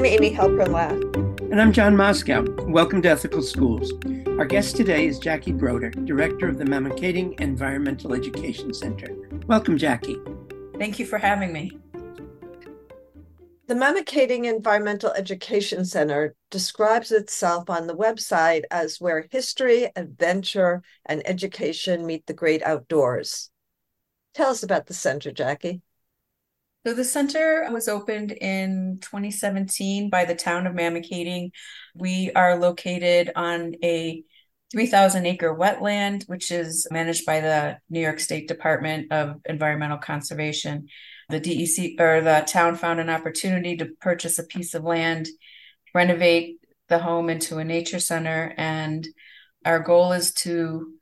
I'm Amy Halpern And I'm John Moscow. Welcome to Ethical Schools. Our guest today is Jackie Broder, Director of the Mamakating Environmental Education Center. Welcome, Jackie. Thank you for having me. The Mamakating Environmental Education Center describes itself on the website as where history, adventure, and education meet the great outdoors. Tell us about the center, Jackie. So the center was opened in 2017 by the town of Mamakating. We are located on a 3,000 acre wetland, which is managed by the New York State Department of Environmental Conservation. The DEC or the town found an opportunity to purchase a piece of land, renovate the home into a nature center, and our goal is to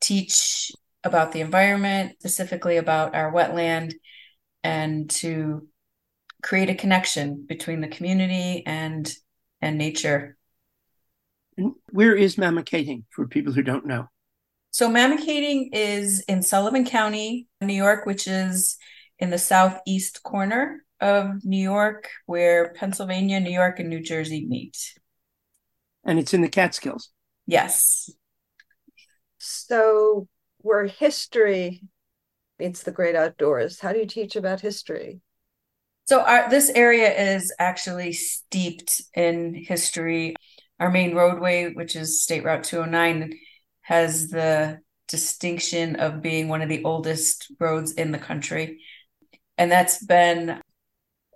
teach about the environment, specifically about our wetland and to create a connection between the community and and nature. Hmm? where is Mamakating for people who don't know? So Mamakating is in Sullivan County, New York, which is in the southeast corner of New York, where Pennsylvania, New York, and New Jersey meet. And it's in the Catskills. Yes. So where history meets the great outdoors. How do you teach about history? So our, this area is actually steeped in history. Our main roadway, which is State Route 209, has the distinction of being one of the oldest roads in the country. And that's been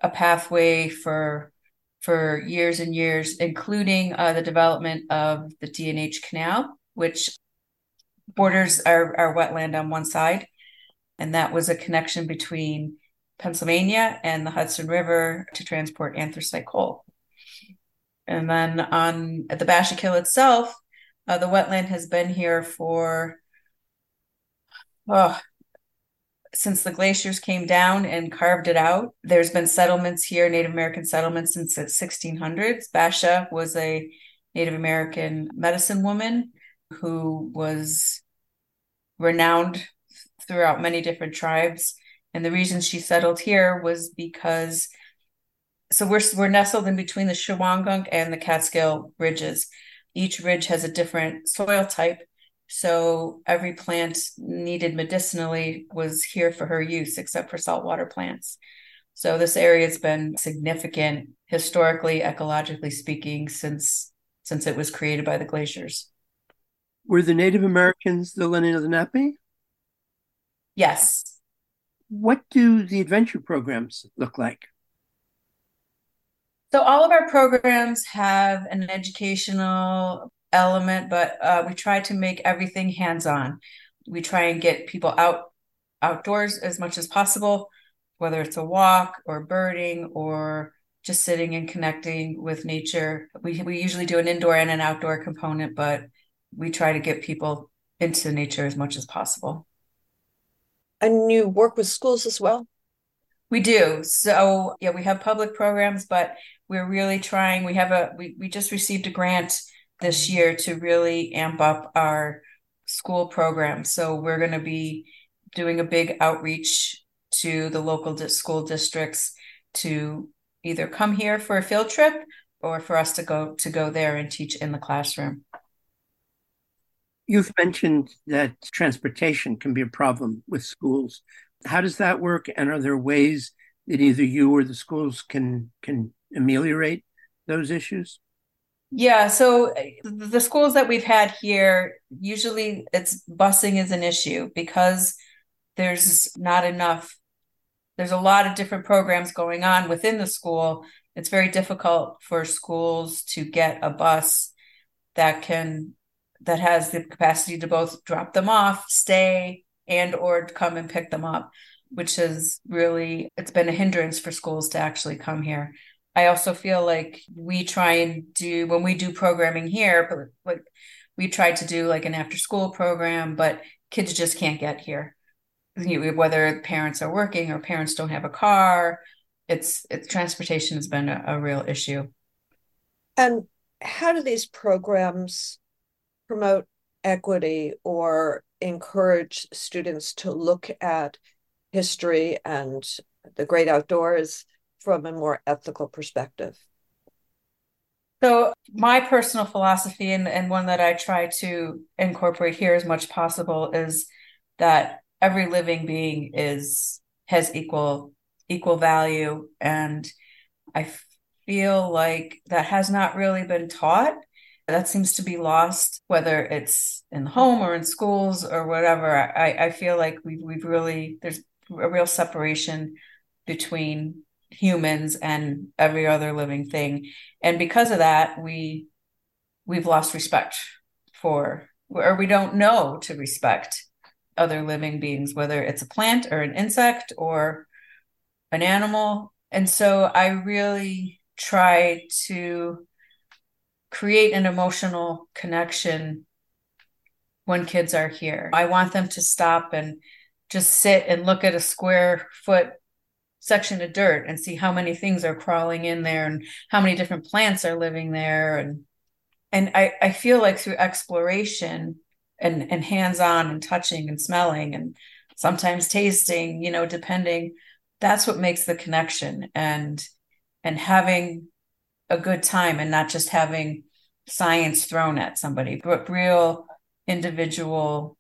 a pathway for for years and years, including uh, the development of the D&H Canal, which borders our, our wetland on one side and that was a connection between Pennsylvania and the Hudson River to transport anthracite coal. And then on at the Bashakill itself, uh, the wetland has been here for oh, since the glaciers came down and carved it out. There's been settlements here, Native American settlements since the 1600s. Basha was a Native American medicine woman who was renowned throughout many different tribes. And the reason she settled here was because so we're we're nestled in between the Shawangunk and the Catskill ridges. Each ridge has a different soil type, so every plant needed medicinally was here for her use, except for saltwater plants. So this area has been significant historically, ecologically speaking, since since it was created by the glaciers. Were the Native Americans the Lenape? Yes. What do the adventure programs look like? So, all of our programs have an educational element, but uh, we try to make everything hands on. We try and get people out outdoors as much as possible, whether it's a walk or birding or just sitting and connecting with nature. We, we usually do an indoor and an outdoor component, but we try to get people into nature as much as possible. And you work with schools as well? We do. So yeah, we have public programs, but we're really trying. We have a we, we just received a grant this year to really amp up our school program. So we're going to be doing a big outreach to the local di- school districts to either come here for a field trip or for us to go to go there and teach in the classroom. You've mentioned that transportation can be a problem with schools. How does that work? And are there ways that either you or the schools can can ameliorate those issues? Yeah, so the schools that we've had here, usually it's busing is an issue because there's not enough there's a lot of different programs going on within the school. It's very difficult for schools to get a bus that can that has the capacity to both drop them off, stay, and or come and pick them up, which is really it's been a hindrance for schools to actually come here. I also feel like we try and do when we do programming here, but like we tried to do like an after school program, but kids just can't get here. Whether parents are working or parents don't have a car, it's it's transportation has been a, a real issue. And how do these programs promote equity or encourage students to look at history and the great outdoors from a more ethical perspective? So my personal philosophy and, and one that I try to incorporate here as much as possible is that every living being is has equal equal value and I feel like that has not really been taught that seems to be lost whether it's in the home or in schools or whatever. I, I feel like we've, we've really there's a real separation between humans and every other living thing. And because of that we we've lost respect for or we don't know to respect other living beings whether it's a plant or an insect or an animal. And so i really try to create an emotional connection when kids are here. I want them to stop and just sit and look at a square foot section of dirt and see how many things are crawling in there and how many different plants are living there. And and I, I feel like through exploration and and hands-on and touching and smelling and sometimes tasting you know depending that's what makes the connection. And and having a good time and not just having science thrown at somebody but real individual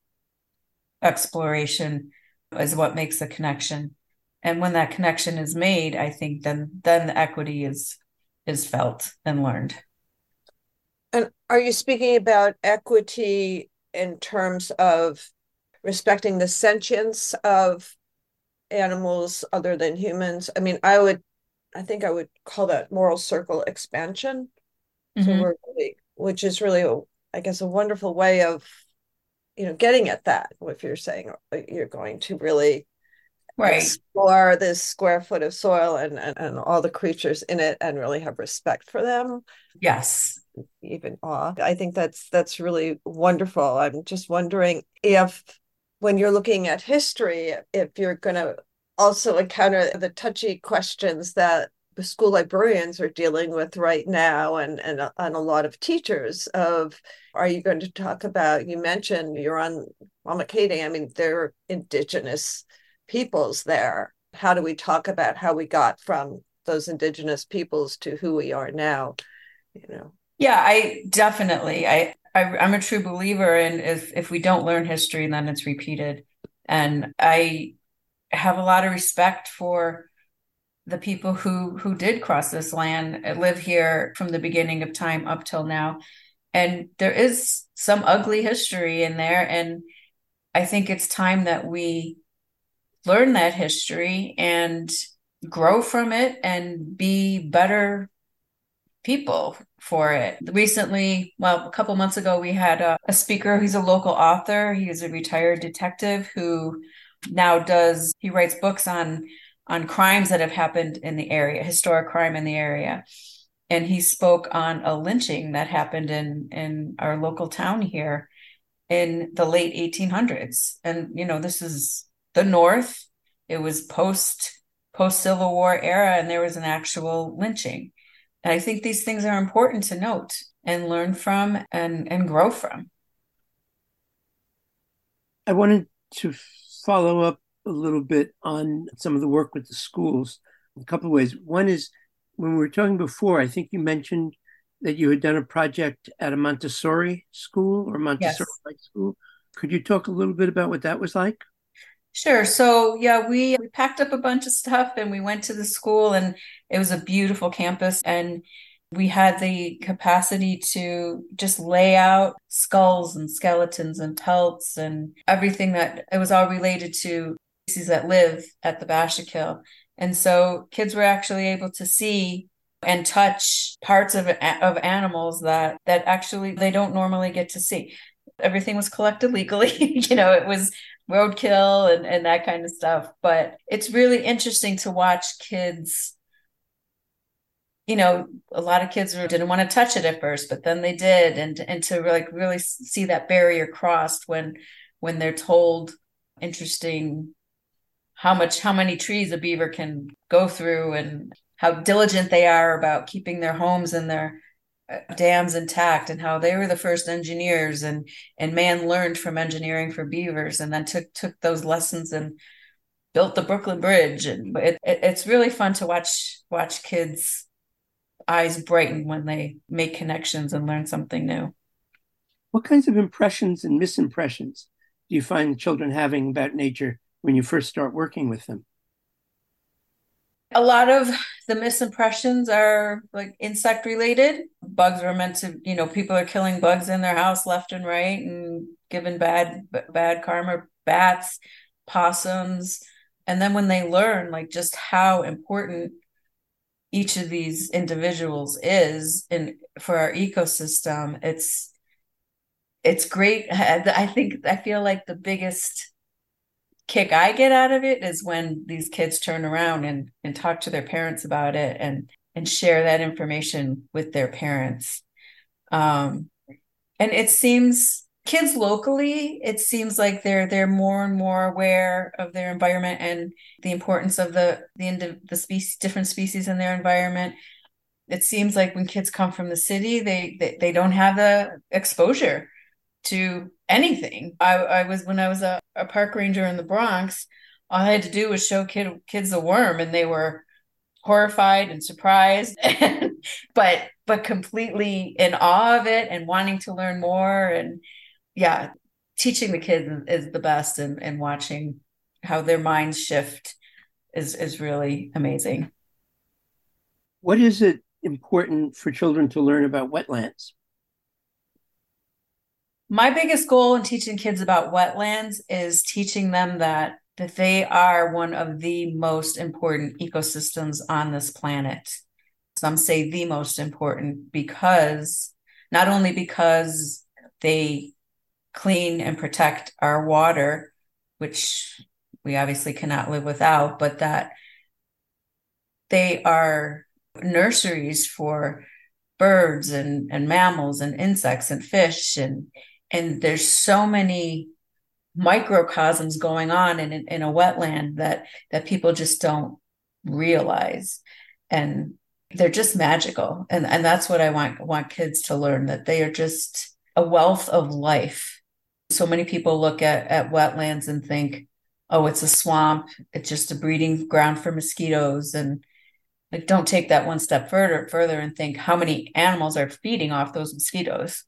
exploration is what makes the connection. And when that connection is made i think then then the equity is is felt and learned. And are you speaking about equity in terms of respecting the sentience of animals other than humans? I mean i would i think i would call that moral circle expansion. Mm-hmm. so we're really which is really a, i guess a wonderful way of you know getting at that if you're saying you're going to really right. explore this square foot of soil and, and, and all the creatures in it and really have respect for them. Yes. Even awe. I think that's that's really wonderful. I'm just wondering if when you're looking at history if you're going to also encounter the touchy questions that the school librarians are dealing with right now and, and and a lot of teachers of are you going to talk about you mentioned you're on Mamakating I mean they're indigenous peoples there. How do we talk about how we got from those indigenous peoples to who we are now? You know. Yeah, I definitely. I, I I'm a true believer in if if we don't learn history, then it's repeated. And I have a lot of respect for the people who who did cross this land, uh, live here from the beginning of time up till now. And there is some ugly history in there. And I think it's time that we learn that history and grow from it and be better people for it. Recently, well, a couple months ago, we had a, a speaker He's a local author. He's a retired detective who now does he writes books on on crimes that have happened in the area, historic crime in the area. And he spoke on a lynching that happened in in our local town here in the late 1800s. And you know, this is the North. It was post post Civil War era, and there was an actual lynching. And I think these things are important to note and learn from and and grow from. I wanted to follow up a little bit on some of the work with the schools in a couple of ways. One is when we were talking before, I think you mentioned that you had done a project at a Montessori school or Montessori yes. school. Could you talk a little bit about what that was like? Sure. So, yeah, we, we packed up a bunch of stuff and we went to the school, and it was a beautiful campus. And we had the capacity to just lay out skulls and skeletons and pelts and everything that it was all related to species that live at the Bashakill. And so kids were actually able to see and touch parts of of animals that that actually they don't normally get to see everything was collected legally you know it was roadkill and, and that kind of stuff. But it's really interesting to watch kids. You know, a lot of kids didn't want to touch it at first, but then they did, and and to like really see that barrier crossed when when they're told interesting how much how many trees a beaver can go through and how diligent they are about keeping their homes and their uh, dams intact and how they were the first engineers and and man learned from engineering for beavers and then took took those lessons and built the Brooklyn Bridge and it, it, it's really fun to watch watch kids eyes brighten when they make connections and learn something new. What kinds of impressions and misimpressions do you find children having about nature when you first start working with them? A lot of the misimpressions are like insect related. Bugs are meant to, you know, people are killing bugs in their house left and right and giving bad bad karma. Bats, possums, and then when they learn like just how important each of these individuals is in for our ecosystem, it's it's great. I think I feel like the biggest kick I get out of it is when these kids turn around and and talk to their parents about it and and share that information with their parents. Um, and it seems kids locally, it seems like they're they're more and more aware of their environment and the importance of the the the species different species in their environment. It seems like when kids come from the city, they they, they don't have the exposure to anything. I, I was when I was a, a park ranger in the Bronx, all I had to do was show kid, kids a worm and they were horrified and surprised but but completely in awe of it and wanting to learn more and yeah teaching the kids is the best and, and watching how their minds shift is is really amazing what is it important for children to learn about wetlands my biggest goal in teaching kids about wetlands is teaching them that that they are one of the most important ecosystems on this planet. Some say the most important because not only because they clean and protect our water, which we obviously cannot live without, but that they are nurseries for birds and, and mammals and insects and fish and and there's so many microcosms going on in, in a wetland that that people just don't realize. And they're just magical. And and that's what i want want kids to learn that they are just a wealth of life so many people look at at wetlands and think oh it's a swamp it's just a breeding ground for mosquitoes. And like don't take that one step further further and think how many animals are feeding off those mosquitoes.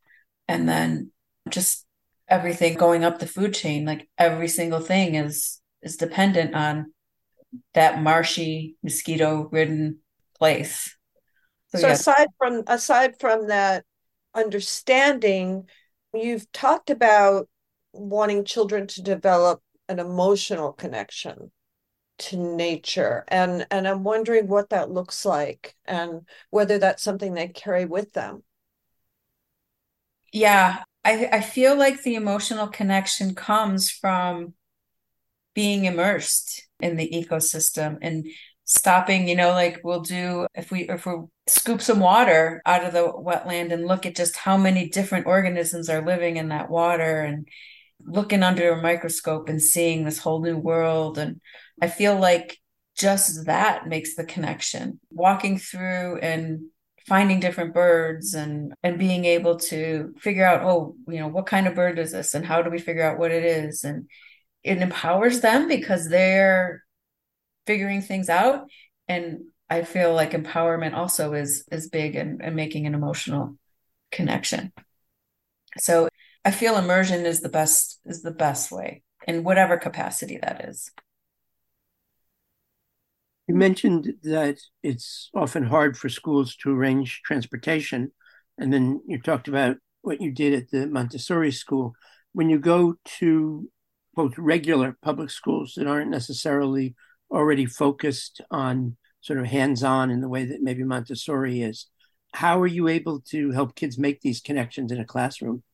And then just everything going up the food chain like every single thing is is dependent on that marshy mosquito ridden place. So, so yeah. aside from aside from that understanding you've talked about wanting children to develop an emotional connection to nature. And and i'm wondering what that looks like and whether that's something they carry with them. Yeah I, I feel like the emotional connection comes from being immersed in the ecosystem and stopping you know like we'll do if we if we scoop some water out of the wetland and look at just how many different organisms are living in that water and looking under a microscope and seeing this whole new world and i feel like just that makes the connection. Walking through and finding different birds and and being able to figure out oh you know what kind of bird is this and how do we figure out what it is? And it empowers them because they're figuring things out. And i feel like empowerment also is is big and, and making an emotional connection. So i feel immersion is the best is the best way in whatever capacity that is you mentioned that it's often hard for schools to arrange transportation. And then you talked about what you did at the Montessori school. When you go to both regular public schools that aren't necessarily already focused on sort of hands on in the way that maybe Montessori is, how are you able to help kids make these connections in a classroom?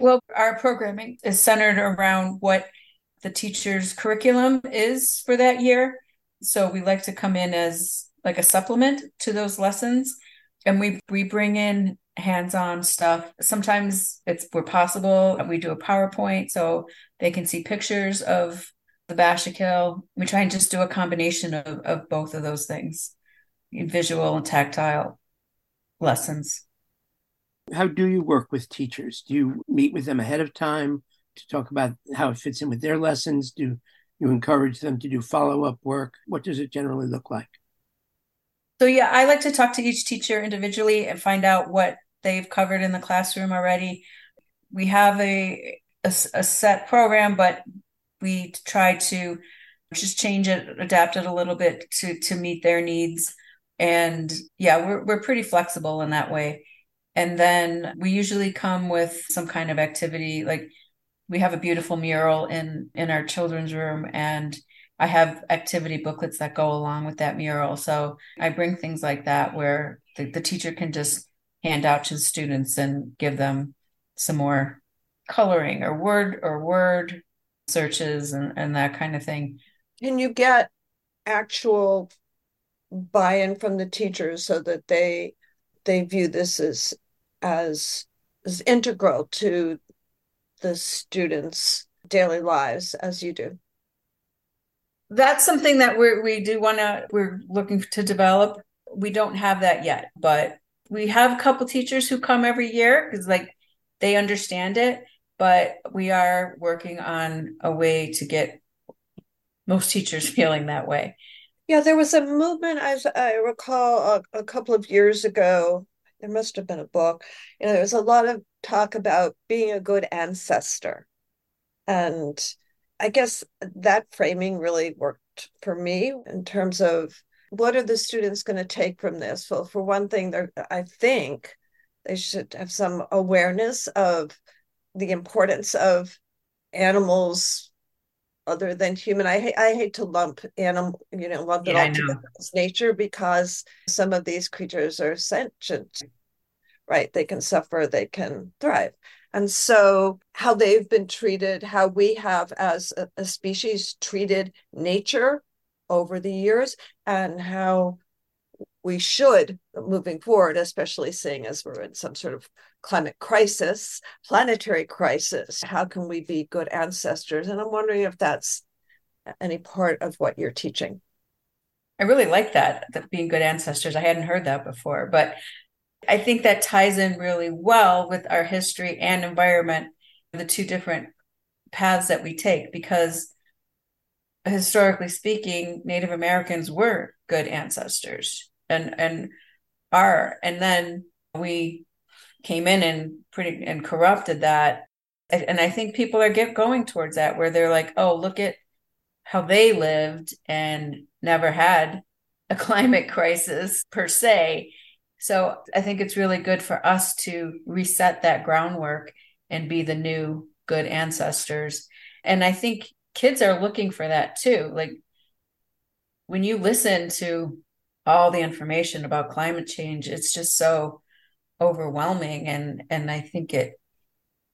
Well, our programming is centered around what the teacher's curriculum is for that year. So we like to come in as like a supplement to those lessons. And we we bring in hands-on stuff. Sometimes it's where possible. We do a PowerPoint so they can see pictures of the Bashakill. We try and just do a combination of, of both of those things, visual and tactile lessons. How do you work with teachers? Do you meet with them ahead of time? to talk about how it fits in with their lessons? Do you encourage them to do follow up work? What does it generally look like? So, yeah, I like to talk to each teacher individually and find out what they've covered in the classroom already. We have a, a, a set program, but we try to just change it, adapt it a little bit to to meet their needs. And yeah, we're we're pretty flexible in that way. And then we usually come with some kind of activity. Like we have a beautiful mural in in our children's room and I have activity booklets that go along with that mural. So I bring things like that where the, the teacher can just hand out to the students and give them some more coloring or word or word searches and, and that kind of thing. Can you get actual buy-in from the teachers so that they they view this as as as integral to the students' daily lives as you do? That's something that we we do want to we're looking to develop. We don't have that yet, but we have a couple teachers who come every year because like they understand it but we are working on a way to get most teachers feeling that way. Yeah, there was a movement, as I recall, a, a couple of years ago. There must have been a book. You know, there was a lot of talk about being a good ancestor. And I guess that framing really worked for me in terms of what are the students going to take from this? Well, for one thing, I think they should have some awareness of the importance of animals other than human. I I hate to lump animal, you know, lump it all together as nature because some of these creatures are sentient, right? They can suffer, they can thrive. And so, how they've been treated, how we have as a, a species treated nature over the years, and how we should moving forward, especially seeing as we're in some sort of climate crisis, planetary crisis. How can we be good ancestors? And I'm wondering if that's any part of what you're teaching. I really like that, that being good ancestors. I hadn't heard that before, but I think that ties in really well with our history and environment, the two different paths that we take, because historically speaking, Native Americans were good ancestors and and are. And then we came in and pretty and corrupted that. And i think people are get going towards that where they're like oh look at how they lived and never had a climate crisis per se. So i think it's really good for us to reset that groundwork and be the new good ancestors. And i think kids are looking for that too. Like when you listen to all the information about climate change it's just so overwhelming and and i think it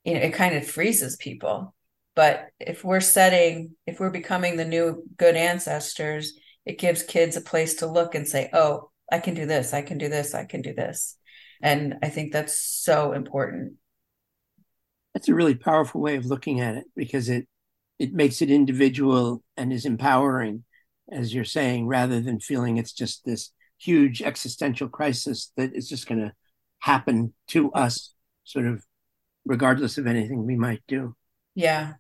you know it kind of freezes people. But if we're setting if we're becoming the new good ancestors it gives kids a place to look and say oh i can do this i can do this i can do this. And i think that's so important. That's a really powerful way of looking at it because it it makes it individual and is empowering as you're saying, rather than feeling it's just this huge existential crisis that is just going to happen to us, sort of regardless of anything we might do. Yeah.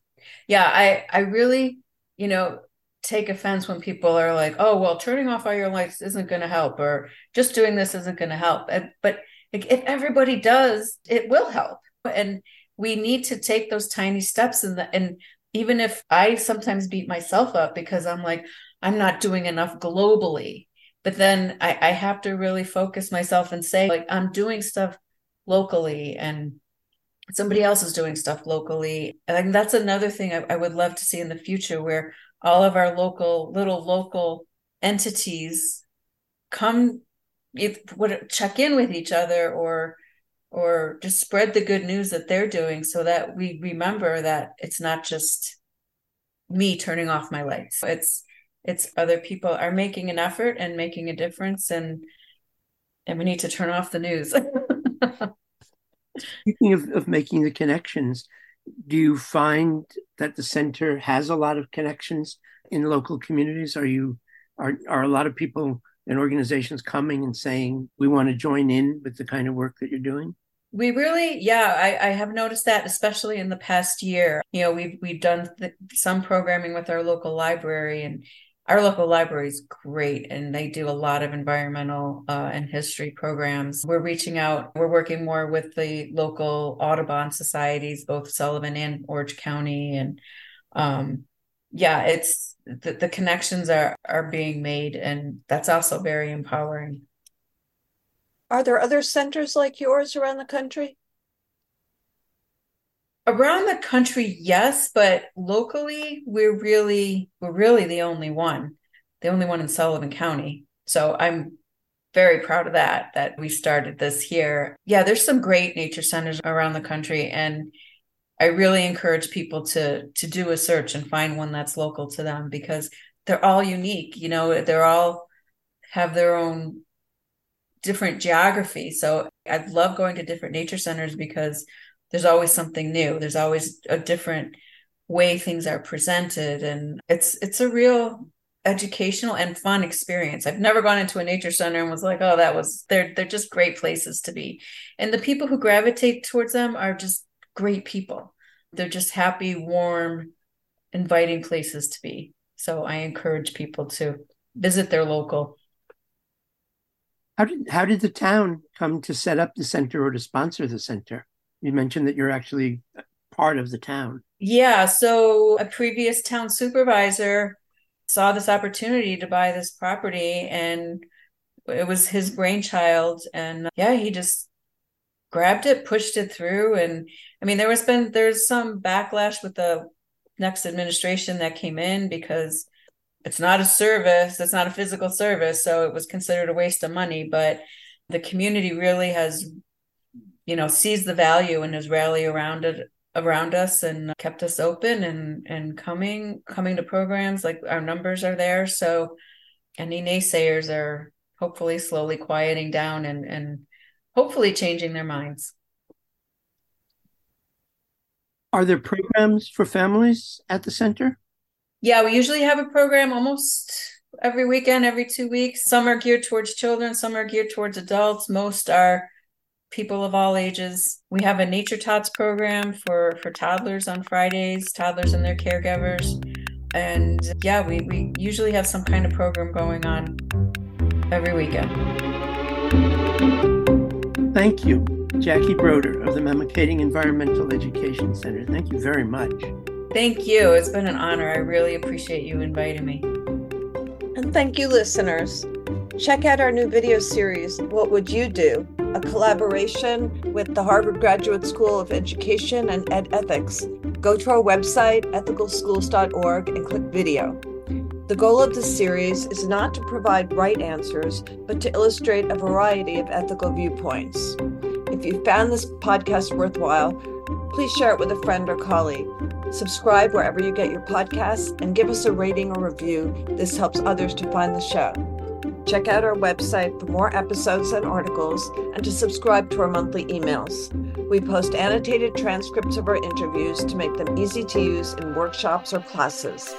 Yeah. I, I really, you know, take offense when people are like, oh, well, turning off all your lights isn't going to help, or just doing this isn't going to help. But if everybody does, it will help. And we need to take those tiny steps And, and even if I sometimes beat myself up because I'm like, I'm not doing enough globally. But then I, I have to really focus myself and say, like, I'm doing stuff locally and somebody else is doing stuff locally. And that's another thing I, I would love to see in the future where all of our local, little local entities come would check in with each other or or just spread the good news that they're doing so that we remember that it's not just me turning off my lights it's it's other people are making an effort and making a difference and and we need to turn off the news. Speaking of, of making the connections do you find that the center has a lot of connections in local communities? Are you are are a lot of people and organizations coming and saying we want to join in with the kind of work that you're doing we really yeah I, I have noticed that especially in the past year. You know we've we've done th- some programming with our local library and our local library is great and they do a lot of environmental uh, and history programs. We're reaching out, we're working more with the local Audubon societies, both Sullivan and Orange County. And um, yeah, it's the, the connections are, are being made, and that's also very empowering. Are there other centers like yours around the country? Around the country yes but locally we're really we're really the only one the only one in sullivan county. So i'm very proud of that that we started this here. Yeah there's some great nature centers around the country and i really encourage people to to do a search and find one that's local to them because they're all unique you know they're all have their own different geography. So i love going to different nature centers because there's always something new. There's always a different way things are presented. And it's it's a real educational and fun experience. I've never gone into a nature center and was like oh that was they're they're just great places to be. And the people who gravitate towards them are just great people. They're just happy warm inviting places to be. So i encourage people to visit their local. How did how did the town come to set up the center or to sponsor the center you mentioned that you're actually part of the town. Yeah. So a previous town supervisor saw this opportunity to buy this property and it was his brainchild. And yeah, he just grabbed it, pushed it through. And I mean, there was been, there's some backlash with the next administration that came in because it's not a service, it's not a physical service. So it was considered a waste of money. But the community really has you know sees the value and has rally around it around us and kept us open and and coming coming to programs. Like our numbers are there. So any naysayers are hopefully slowly quieting down and and hopefully changing their minds. Are there programs for families at the center? Yeah we usually have a program almost every weekend every two weeks. Some are geared towards children some are geared towards adults. Most are people of all ages. We have a Nature Tots program for for toddlers on Fridays, toddlers and their caregivers. And yeah, we, we usually have some kind of program going on every weekend. Thank you, Jackie Broder of the Mamakating Environmental Education Center. Thank you very much. Thank you. It's been an honor. I really appreciate you inviting me. And thank you, listeners. Check out our new video series, What Would You Do? A collaboration with the Harvard Graduate School of Education and Ed Ethics. Go to our website, ethicalschools.org, and click video. The goal of this series is not to provide right answers, but to illustrate a variety of ethical viewpoints. If you found this podcast worthwhile, please share it with a friend or colleague. Subscribe wherever you get your podcasts and give us a rating or review. This helps others to find the show. Check out our website for more episodes and articles and to subscribe to our monthly emails. We post annotated transcripts of our interviews to make them easy to use in workshops or classes.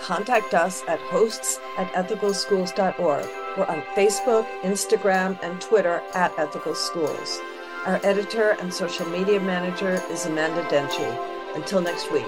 Contact us at hosts at ethicalschools.org. We're on Facebook, Instagram, and Twitter at Ethical Schools. Our editor and social media manager is Amanda Denchi. Until next week.